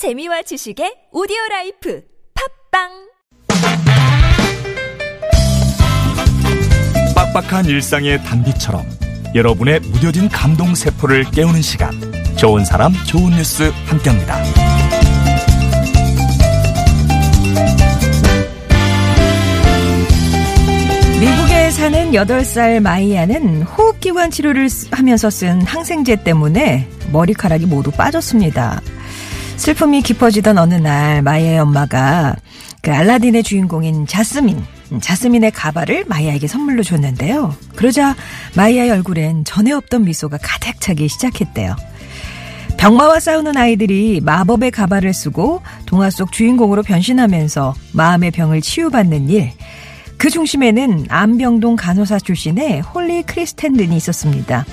재미와 지식의 오디오 라이프 팟빵 빡빡한 일상의 단비처럼 여러분의 무뎌진 감동 세포를 깨우는 시간 좋은 사람 좋은 뉴스 함께합니다. 미국에 사는 8살 마이아는 호흡기관 치료를 쓰- 하면서 쓴 항생제 때문에 머리카락이 모두 빠졌습니다. 슬픔이 깊어지던 어느 날 마이아의 엄마가 그 알라딘의 주인공인 자스민, 음, 자스민의 가발을 마이아에게 선물로 줬는데요. 그러자 마이아의 얼굴엔 전에 없던 미소가 가득 차기 시작했대요. 병마와 싸우는 아이들이 마법의 가발을 쓰고 동화 속 주인공으로 변신하면서 마음의 병을 치유받는 일. 그 중심에는 암병동 간호사 출신의 홀리 크리스텐든이 있었습니다.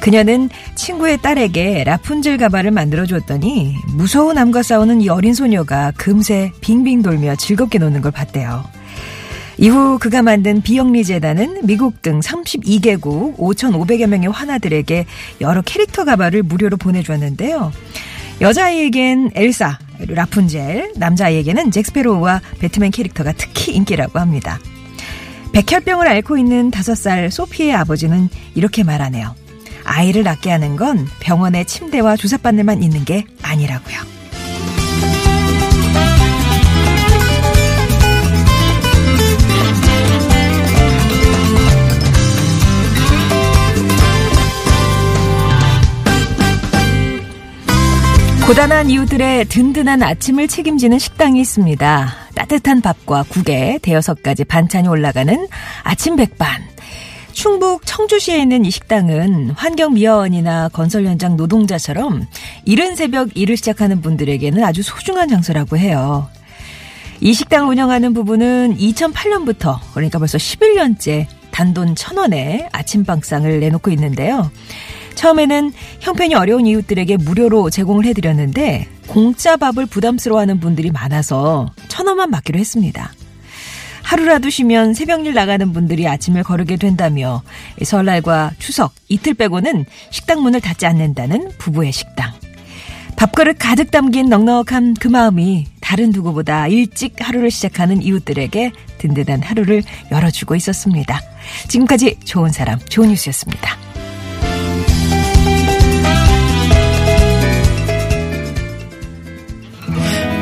그녀는 친구의 딸에게 라푼젤 가발을 만들어 줬더니 무서운 암과 싸우는 이 어린 소녀가 금세 빙빙 돌며 즐겁게 노는 걸 봤대요. 이후 그가 만든 비영리 재단은 미국 등 32개국 5,500여 명의 환아들에게 여러 캐릭터 가발을 무료로 보내주었는데요. 여자아이에겐 엘사, 라푼젤, 남자아이에게는 잭스페로우와 배트맨 캐릭터가 특히 인기라고 합니다. 백혈병을 앓고 있는 5살 소피의 아버지는 이렇게 말하네요. 아이를 낳게 하는 건 병원의 침대와 주사바늘만 있는 게 아니라고요. 고단한 이웃들의 든든한 아침을 책임지는 식당이 있습니다. 따뜻한 밥과 국에 대여섯 가지 반찬이 올라가는 아침 백반. 충북 청주시에 있는 이 식당은 환경미화원이나 건설 현장 노동자처럼 이른 새벽 일을 시작하는 분들에게는 아주 소중한 장소라고 해요. 이 식당을 운영하는 부부는 2008년부터 그러니까 벌써 11년째 단돈 천 원에 아침밥상을 내놓고 있는데요. 처음에는 형편이 어려운 이웃들에게 무료로 제공을 해드렸는데 공짜 밥을 부담스러워하는 분들이 많아서 천 원만 받기로 했습니다. 하루라도 쉬면 새벽일 나가는 분들이 아침을 거르게 된다며 설날과 추석 이틀 빼고는 식당 문을 닫지 않는다는 부부의 식당. 밥그릇 가득 담긴 넉넉한 그 마음이 다른 누구보다 일찍 하루를 시작하는 이웃들에게 든든한 하루를 열어주고 있었습니다. 지금까지 좋은 사람, 좋은 뉴스였습니다.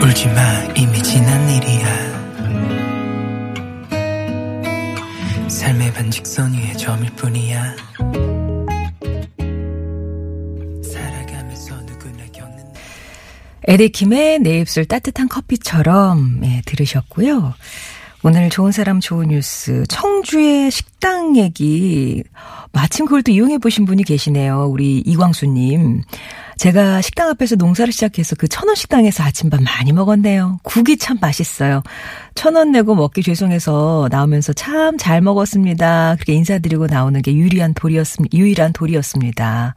울지마 이미 지난 일이야 삶의 반직선 위에 점일 뿐이야 에리킴의 내 입술 따뜻한 커피처럼 예, 들으셨고요. 오늘 좋은 사람 좋은 뉴스 청주의 식당 얘기 마침 그걸 또 이용해 보신 분이 계시네요. 우리 이광수님. 제가 식당 앞에서 농사를 시작해서 그 천원 식당에서 아침밥 많이 먹었네요. 국이 참 맛있어요. 천원 내고 먹기 죄송해서 나오면서 참 잘 먹었습니다. 그렇게 인사드리고 나오는 게 유리한 돌이었습니다. 유일한 돌이었습니다.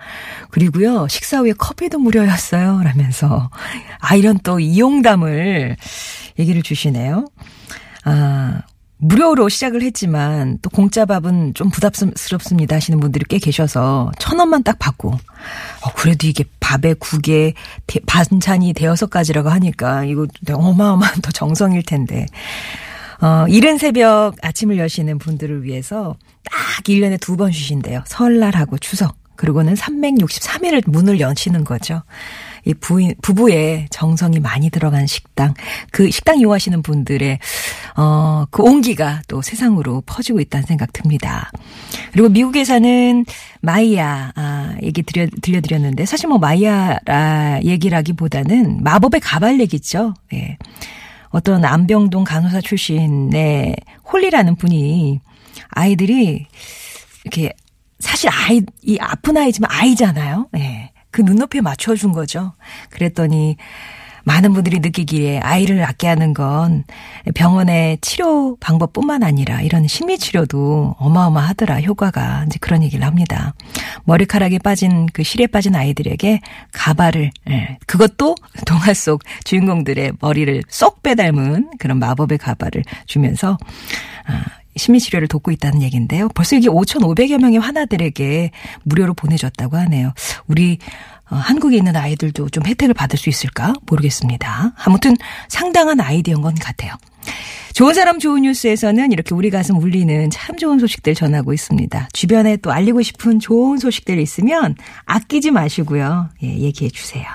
그리고요, 식사 후에 커피도 무료였어요. 라면서. 아, 이런 또 이용담을 얘기를 주시네요. 아, 무료로 시작을 했지만 또 공짜 밥은 좀 부담스럽습니다 하시는 분들이 꽤 계셔서 천 원만 딱 받고 어, 그래도 이게 밥에 국에 대- 반찬이 가지라고 하니까 이거 어마어마한 더 정성일 텐데 어, 이른 새벽 아침을 여시는 분들을 위해서 딱 1년에 두 번 쉬신대요. 설날하고 추석. 그리고는 363일을 문을 여시는 거죠. 이 부인, 부부의 정성이 많이 들어간 식당. 그 식당 이용하시는 분들의, 어, 그 온기가 또 세상으로 퍼지고 있다는 생각 듭니다. 그리고 미국에 사는 마이야, 아, 얘기 들려, 들려드렸는데, 사실 뭐 마이야라 얘기라기보다는 마법의 가발 얘기죠. 예. 어떤 암병동 간호사 출신의 홀리라는 분이 아이들이 이렇게 사실 아이 이 아픈 아이지만 아이잖아요. 예. 그 눈높이에 맞춰준 거죠. 그랬더니 많은 분들이 느끼기에 아이를 낫게 하는 건 병원의 치료 방법뿐만 아니라 이런 심리 치료도 어마어마하더라 효과가 이제 그런 얘기를 합니다. 머리카락에 빠진 그 실에 빠진 아이들에게 가발을 예, 그것도 동화 속 주인공들의 머리를 쏙 빼닮은 그런 마법의 가발을 주면서 아, 심리 치료를 돕고 있다는 얘기인데요. 벌써 이게 5,500여 명의 환아들에게 무료로 보내줬다고 하네요. 우리 어, 한국에 있는 아이들도 좀 혜택을 받을 수 있을까 모르겠습니다. 아무튼 상당한 아이디어인 것 같아요. 좋은 사람 좋은 뉴스에서는 이렇게 우리 가슴 울리는 참 좋은 소식들 전하고 있습니다. 주변에 또 알리고 싶은 좋은 소식들 있으면 아끼지 마시고요. 예, 얘기해 주세요.